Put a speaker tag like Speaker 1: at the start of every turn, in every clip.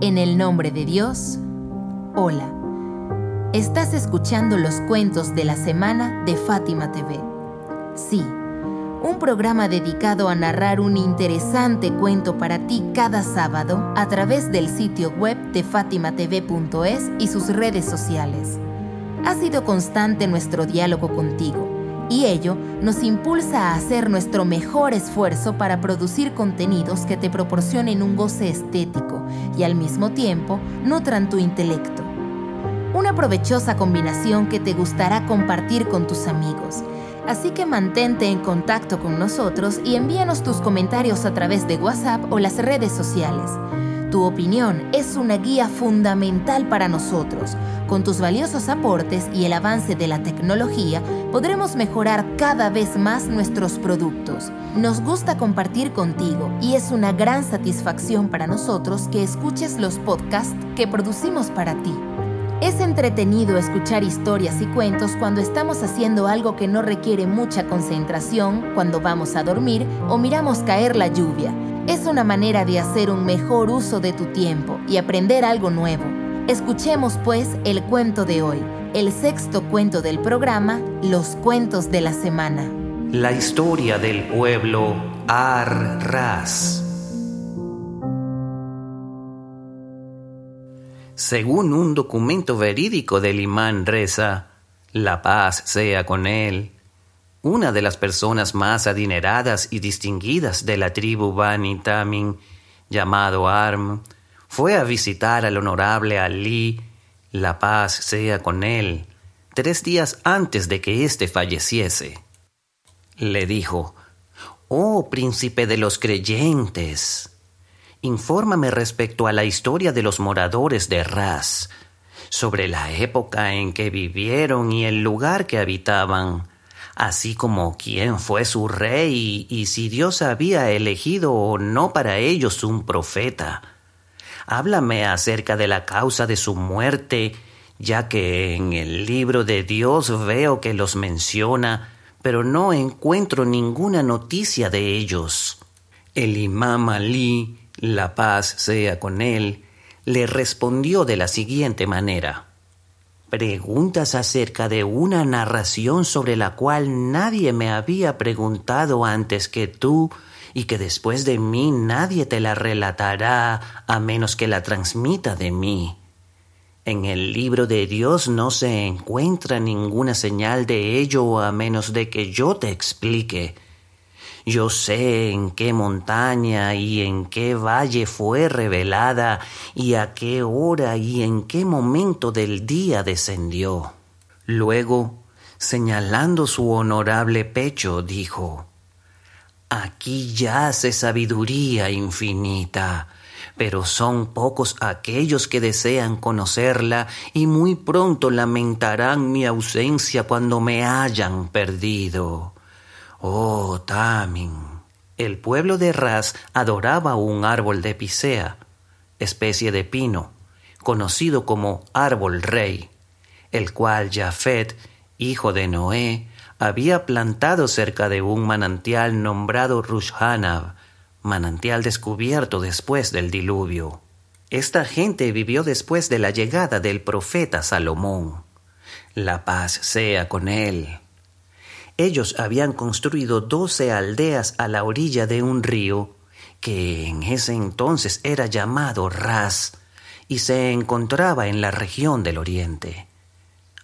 Speaker 1: En el nombre de Dios, hola. Estás escuchando los cuentos de la semana de Fátima TV. Sí, un programa dedicado a narrar un interesante cuento para ti cada sábado a través del sitio web de fatimatv.es y sus redes sociales. Ha sido constante nuestro diálogo contigo y ello nos impulsa a hacer nuestro mejor esfuerzo para producir contenidos que te proporcionen un goce estético y al mismo tiempo nutran tu intelecto. Una provechosa combinación que te gustará compartir con tus amigos. Así que mantente en contacto con nosotros y envíanos tus comentarios a través de WhatsApp o las redes sociales. Tu opinión es una guía fundamental para nosotros. Con tus valiosos aportes y el avance de la tecnología, podremos mejorar cada vez más nuestros productos. Nos gusta compartir contigo y es una gran satisfacción para nosotros que escuches los podcasts que producimos para ti. Es entretenido escuchar historias y cuentos cuando estamos haciendo algo que no requiere mucha concentración, cuando vamos a dormir o miramos caer la lluvia es una manera de hacer un mejor uso de tu tiempo y aprender algo nuevo. Escuchemos pues el cuento de hoy, el sexto cuento del programa, Los Cuentos de la Semana.
Speaker 2: La historia del pueblo Ar-Ras. Según un documento verídico del imán Reza, la paz sea con él, una de las personas más adineradas y distinguidas de la tribu Bani Tamin, llamado Arm, fue a visitar al honorable Ali, la paz sea con él, tres días antes de que éste falleciese. Le dijo, Oh príncipe de los creyentes, infórmame respecto a la historia de los moradores de Ras, sobre la época en que vivieron y el lugar que habitaban así como quién fue su rey y si Dios había elegido o no para ellos un profeta. Háblame acerca de la causa de su muerte, ya que en el libro de Dios veo que los menciona, pero no encuentro ninguna noticia de ellos. El imam Ali, la paz sea con él, le respondió de la siguiente manera. Preguntas acerca de una narración sobre la cual nadie me había preguntado antes que tú y que después de mí nadie te la relatará a menos que la transmita de mí. En el libro de Dios no se encuentra ninguna señal de ello a menos de que yo te explique. Yo sé en qué montaña y en qué valle fue revelada y a qué hora y en qué momento del día descendió. Luego, señalando su honorable pecho, dijo, Aquí yace sabiduría infinita, pero son pocos aquellos que desean conocerla y muy pronto lamentarán mi ausencia cuando me hayan perdido. Oh, Tamin. El pueblo de Ras adoraba un árbol de Pisea, especie de pino, conocido como árbol rey, el cual Jafet, hijo de Noé, había plantado cerca de un manantial nombrado Rushhanab, manantial descubierto después del diluvio. Esta gente vivió después de la llegada del profeta Salomón. La paz sea con él. Ellos habían construido doce aldeas a la orilla de un río que en ese entonces era llamado Ras y se encontraba en la región del oriente.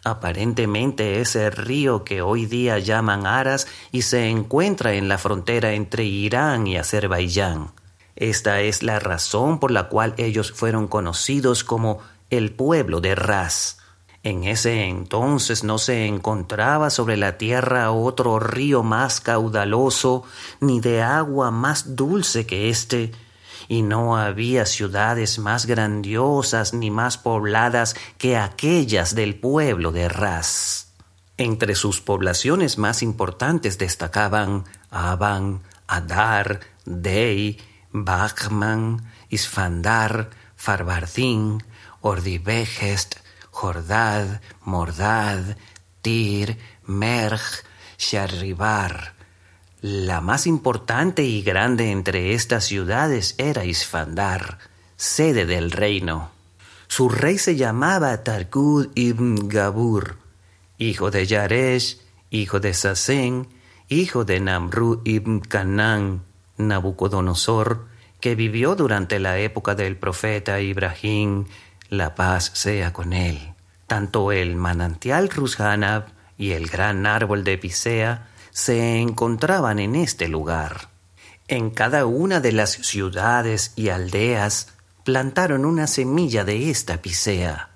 Speaker 2: Aparentemente ese río que hoy día llaman Aras y se encuentra en la frontera entre Irán y Azerbaiyán. Esta es la razón por la cual ellos fueron conocidos como el pueblo de Ras. En ese entonces no se encontraba sobre la tierra otro río más caudaloso, ni de agua más dulce que éste, y no había ciudades más grandiosas ni más pobladas que aquellas del pueblo de Ras. Entre sus poblaciones más importantes destacaban Aban, Adar, Dei, Bachman, Isfandar, Farbardín, Ordibegest, Jordad, Mordad, Tir, Merj, Sharribar. La más importante y grande entre estas ciudades era Isfandar, sede del reino. Su rey se llamaba Targud ibn Gabur, hijo de Yaresh, hijo de Sasén, hijo de Namru ibn Canán, Nabucodonosor, que vivió durante la época del profeta Ibrahim, la paz sea con él. Tanto el manantial Rushanab y el gran árbol de Pisea se encontraban en este lugar. En cada una de las ciudades y aldeas plantaron una semilla de esta Pisea,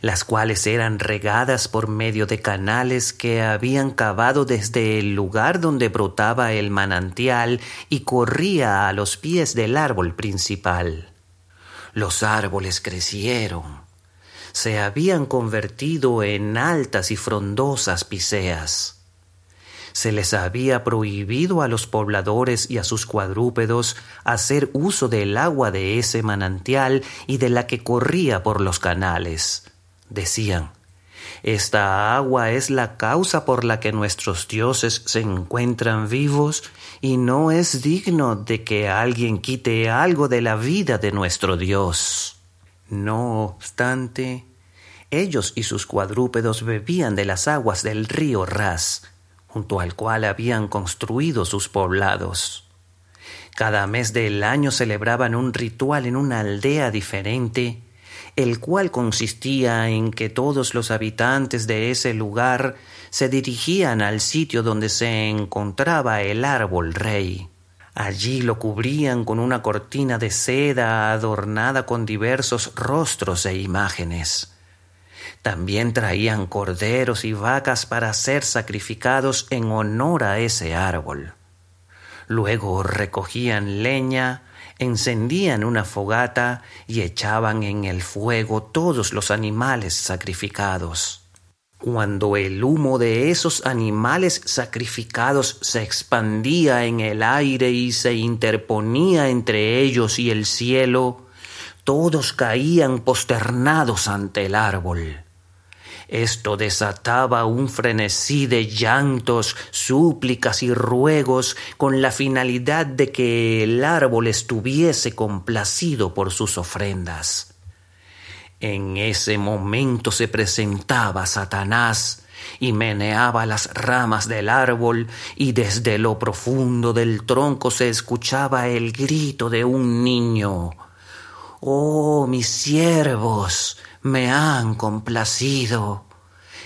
Speaker 2: las cuales eran regadas por medio de canales que habían cavado desde el lugar donde brotaba el manantial y corría a los pies del árbol principal. Los árboles crecieron, se habían convertido en altas y frondosas piseas. Se les había prohibido a los pobladores y a sus cuadrúpedos hacer uso del agua de ese manantial y de la que corría por los canales. Decían, esta agua es la causa por la que nuestros dioses se encuentran vivos y no es digno de que alguien quite algo de la vida de nuestro Dios. No obstante, ellos y sus cuadrúpedos bebían de las aguas del río Ras, junto al cual habían construido sus poblados. Cada mes del año celebraban un ritual en una aldea diferente, el cual consistía en que todos los habitantes de ese lugar se dirigían al sitio donde se encontraba el árbol rey. Allí lo cubrían con una cortina de seda adornada con diversos rostros e imágenes. También traían corderos y vacas para ser sacrificados en honor a ese árbol. Luego recogían leña, encendían una fogata y echaban en el fuego todos los animales sacrificados. Cuando el humo de esos animales sacrificados se expandía en el aire y se interponía entre ellos y el cielo, todos caían posternados ante el árbol. Esto desataba un frenesí de llantos, súplicas y ruegos con la finalidad de que el árbol estuviese complacido por sus ofrendas. En ese momento se presentaba Satanás y meneaba las ramas del árbol y desde lo profundo del tronco se escuchaba el grito de un niño. Oh, mis siervos me han complacido.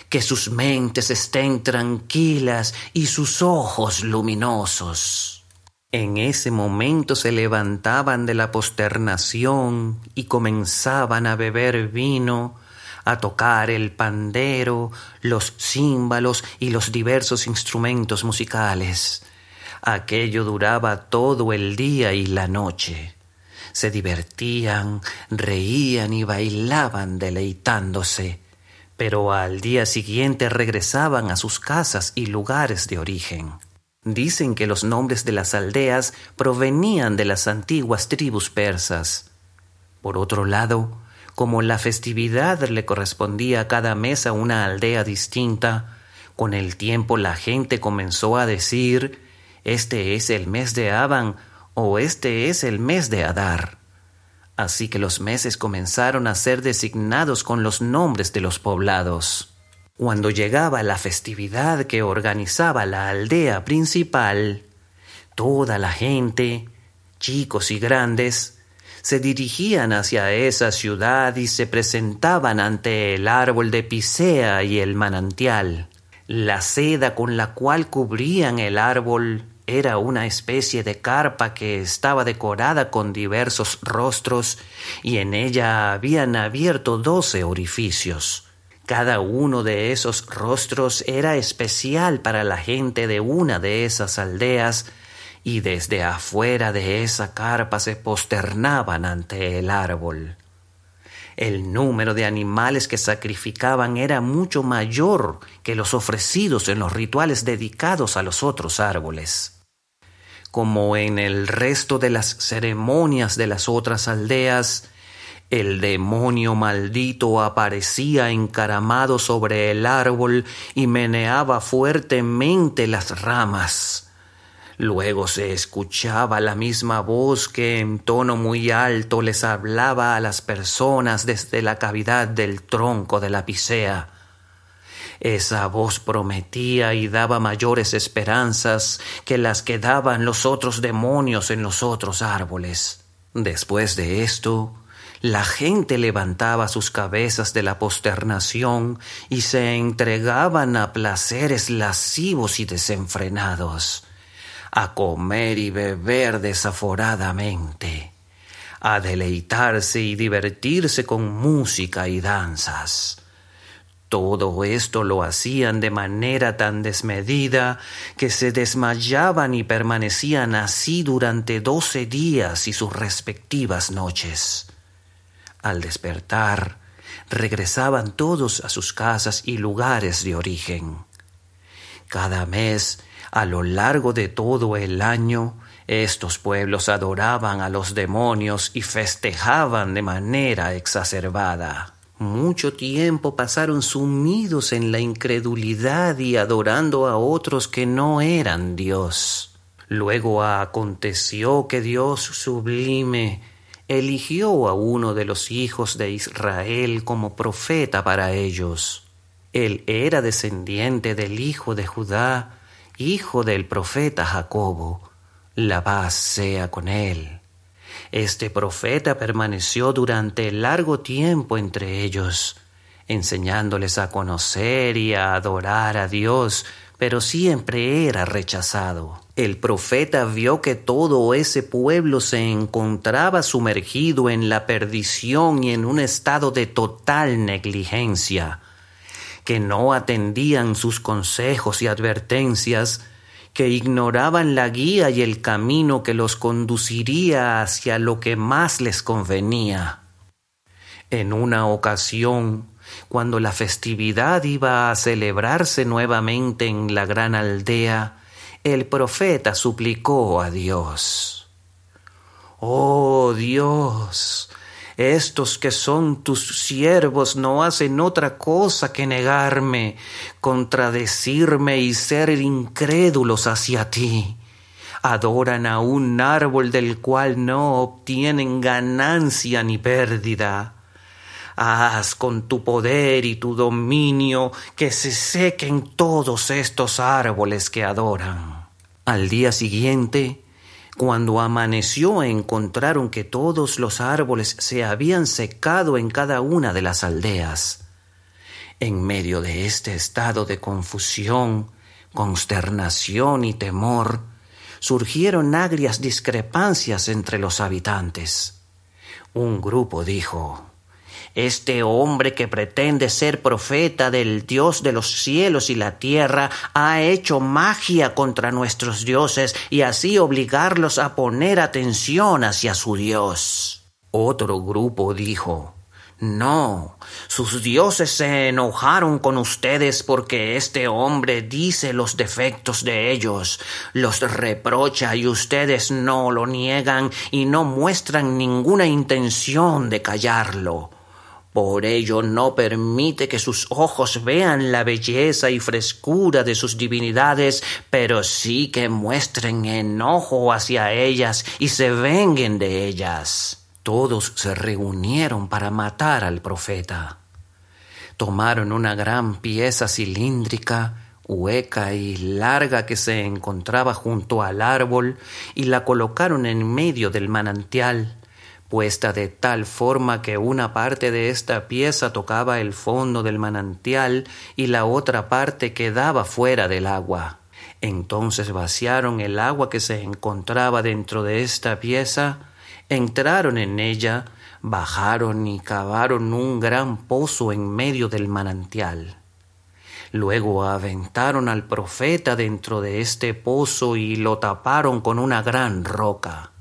Speaker 2: Que sus mentes estén tranquilas y sus ojos luminosos. En ese momento se levantaban de la posternación y comenzaban a beber vino, a tocar el pandero, los címbalos y los diversos instrumentos musicales. Aquello duraba todo el día y la noche. Se divertían, reían y bailaban deleitándose, pero al día siguiente regresaban a sus casas y lugares de origen. Dicen que los nombres de las aldeas provenían de las antiguas tribus persas. Por otro lado, como la festividad le correspondía a cada mes a una aldea distinta, con el tiempo la gente comenzó a decir este es el mes de Aban o este es el mes de Adar. Así que los meses comenzaron a ser designados con los nombres de los poblados. Cuando llegaba la festividad que organizaba la aldea principal, toda la gente, chicos y grandes, se dirigían hacia esa ciudad y se presentaban ante el árbol de Pisea y el manantial. La seda con la cual cubrían el árbol era una especie de carpa que estaba decorada con diversos rostros y en ella habían abierto doce orificios. Cada uno de esos rostros era especial para la gente de una de esas aldeas, y desde afuera de esa carpa se posternaban ante el árbol. El número de animales que sacrificaban era mucho mayor que los ofrecidos en los rituales dedicados a los otros árboles. Como en el resto de las ceremonias de las otras aldeas, el demonio maldito aparecía encaramado sobre el árbol y meneaba fuertemente las ramas. Luego se escuchaba la misma voz que en tono muy alto les hablaba a las personas desde la cavidad del tronco de la pisea. Esa voz prometía y daba mayores esperanzas que las que daban los otros demonios en los otros árboles. Después de esto, la gente levantaba sus cabezas de la posternación y se entregaban a placeres lascivos y desenfrenados a comer y beber desaforadamente, a deleitarse y divertirse con música y danzas. Todo esto lo hacían de manera tan desmedida que se desmayaban y permanecían así durante doce días y sus respectivas noches. Al despertar, regresaban todos a sus casas y lugares de origen. Cada mes a lo largo de todo el año, estos pueblos adoraban a los demonios y festejaban de manera exacerbada. Mucho tiempo pasaron sumidos en la incredulidad y adorando a otros que no eran Dios. Luego aconteció que Dios sublime eligió a uno de los hijos de Israel como profeta para ellos. Él era descendiente del hijo de Judá, hijo del profeta Jacobo, la paz sea con él. Este profeta permaneció durante largo tiempo entre ellos, enseñándoles a conocer y a adorar a Dios, pero siempre era rechazado. El profeta vio que todo ese pueblo se encontraba sumergido en la perdición y en un estado de total negligencia que no atendían sus consejos y advertencias, que ignoraban la guía y el camino que los conduciría hacia lo que más les convenía. En una ocasión, cuando la festividad iba a celebrarse nuevamente en la gran aldea, el profeta suplicó a Dios. Oh Dios, estos que son tus siervos no hacen otra cosa que negarme, contradecirme y ser incrédulos hacia ti. Adoran a un árbol del cual no obtienen ganancia ni pérdida. Haz con tu poder y tu dominio que se sequen todos estos árboles que adoran. Al día siguiente, cuando amaneció encontraron que todos los árboles se habían secado en cada una de las aldeas. En medio de este estado de confusión, consternación y temor, surgieron agrias discrepancias entre los habitantes. Un grupo dijo este hombre que pretende ser profeta del Dios de los cielos y la tierra ha hecho magia contra nuestros dioses y así obligarlos a poner atención hacia su Dios. Otro grupo dijo, no, sus dioses se enojaron con ustedes porque este hombre dice los defectos de ellos, los reprocha y ustedes no lo niegan y no muestran ninguna intención de callarlo. Por ello no permite que sus ojos vean la belleza y frescura de sus divinidades, pero sí que muestren enojo hacia ellas y se venguen de ellas. Todos se reunieron para matar al profeta. Tomaron una gran pieza cilíndrica, hueca y larga que se encontraba junto al árbol y la colocaron en medio del manantial puesta de tal forma que una parte de esta pieza tocaba el fondo del manantial y la otra parte quedaba fuera del agua. Entonces vaciaron el agua que se encontraba dentro de esta pieza, entraron en ella, bajaron y cavaron un gran pozo en medio del manantial. Luego aventaron al profeta dentro de este pozo y lo taparon con una gran roca.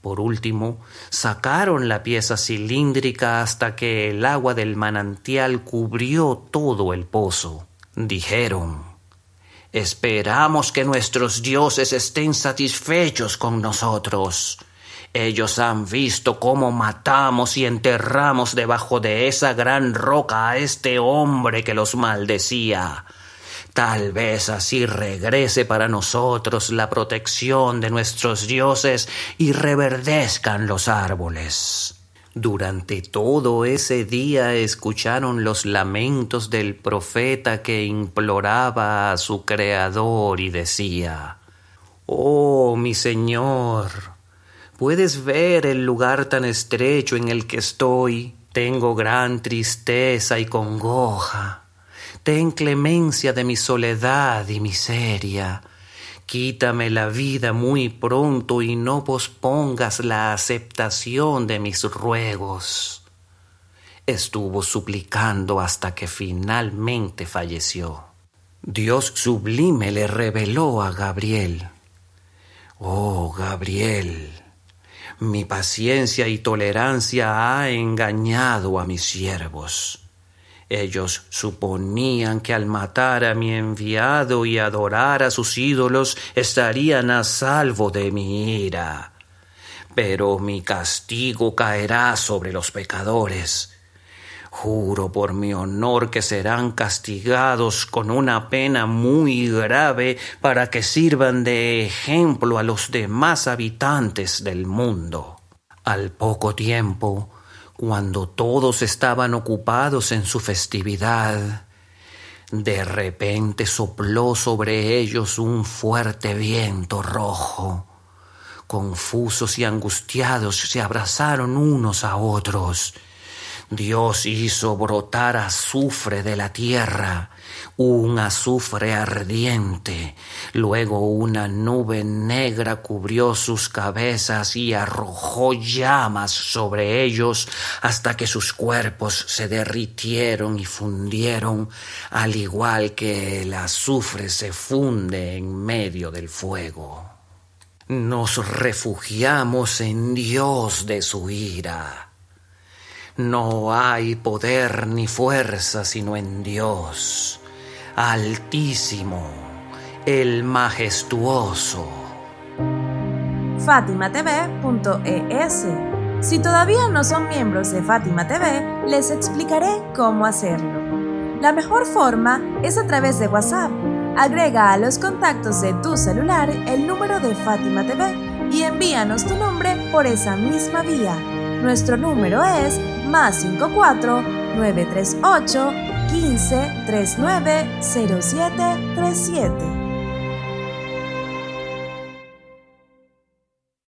Speaker 2: Por último, sacaron la pieza cilíndrica hasta que el agua del manantial cubrió todo el pozo. Dijeron, Esperamos que nuestros dioses estén satisfechos con nosotros. Ellos han visto cómo matamos y enterramos debajo de esa gran roca a este hombre que los maldecía. Tal vez así regrese para nosotros la protección de nuestros dioses y reverdezcan los árboles. Durante todo ese día escucharon los lamentos del profeta que imploraba a su Creador y decía, Oh mi Señor, ¿puedes ver el lugar tan estrecho en el que estoy? Tengo gran tristeza y congoja. Ten clemencia de mi soledad y miseria Quítame la vida muy pronto y no pospongas la aceptación de mis ruegos. Estuvo suplicando hasta que finalmente falleció. Dios sublime le reveló a Gabriel. Oh, Gabriel, mi paciencia y tolerancia ha engañado a mis siervos. Ellos suponían que al matar a mi enviado y adorar a sus ídolos estarían a salvo de mi ira. Pero mi castigo caerá sobre los pecadores. Juro por mi honor que serán castigados con una pena muy grave para que sirvan de ejemplo a los demás habitantes del mundo. Al poco tiempo, cuando todos estaban ocupados en su festividad, de repente sopló sobre ellos un fuerte viento rojo. Confusos y angustiados se abrazaron unos a otros. Dios hizo brotar azufre de la tierra un azufre ardiente, luego una nube negra cubrió sus cabezas y arrojó llamas sobre ellos hasta que sus cuerpos se derritieron y fundieron, al igual que el azufre se funde en medio del fuego. Nos refugiamos en Dios de su ira. No hay poder ni fuerza sino en Dios. Altísimo, el majestuoso.
Speaker 3: FátimaTV.es Si todavía no son miembros de Fátima TV, les explicaré cómo hacerlo. La mejor forma es a través de WhatsApp. Agrega a los contactos de tu celular el número de Fátima TV y envíanos tu nombre por esa misma vía. Nuestro número es más 54 938 15 39 07 37.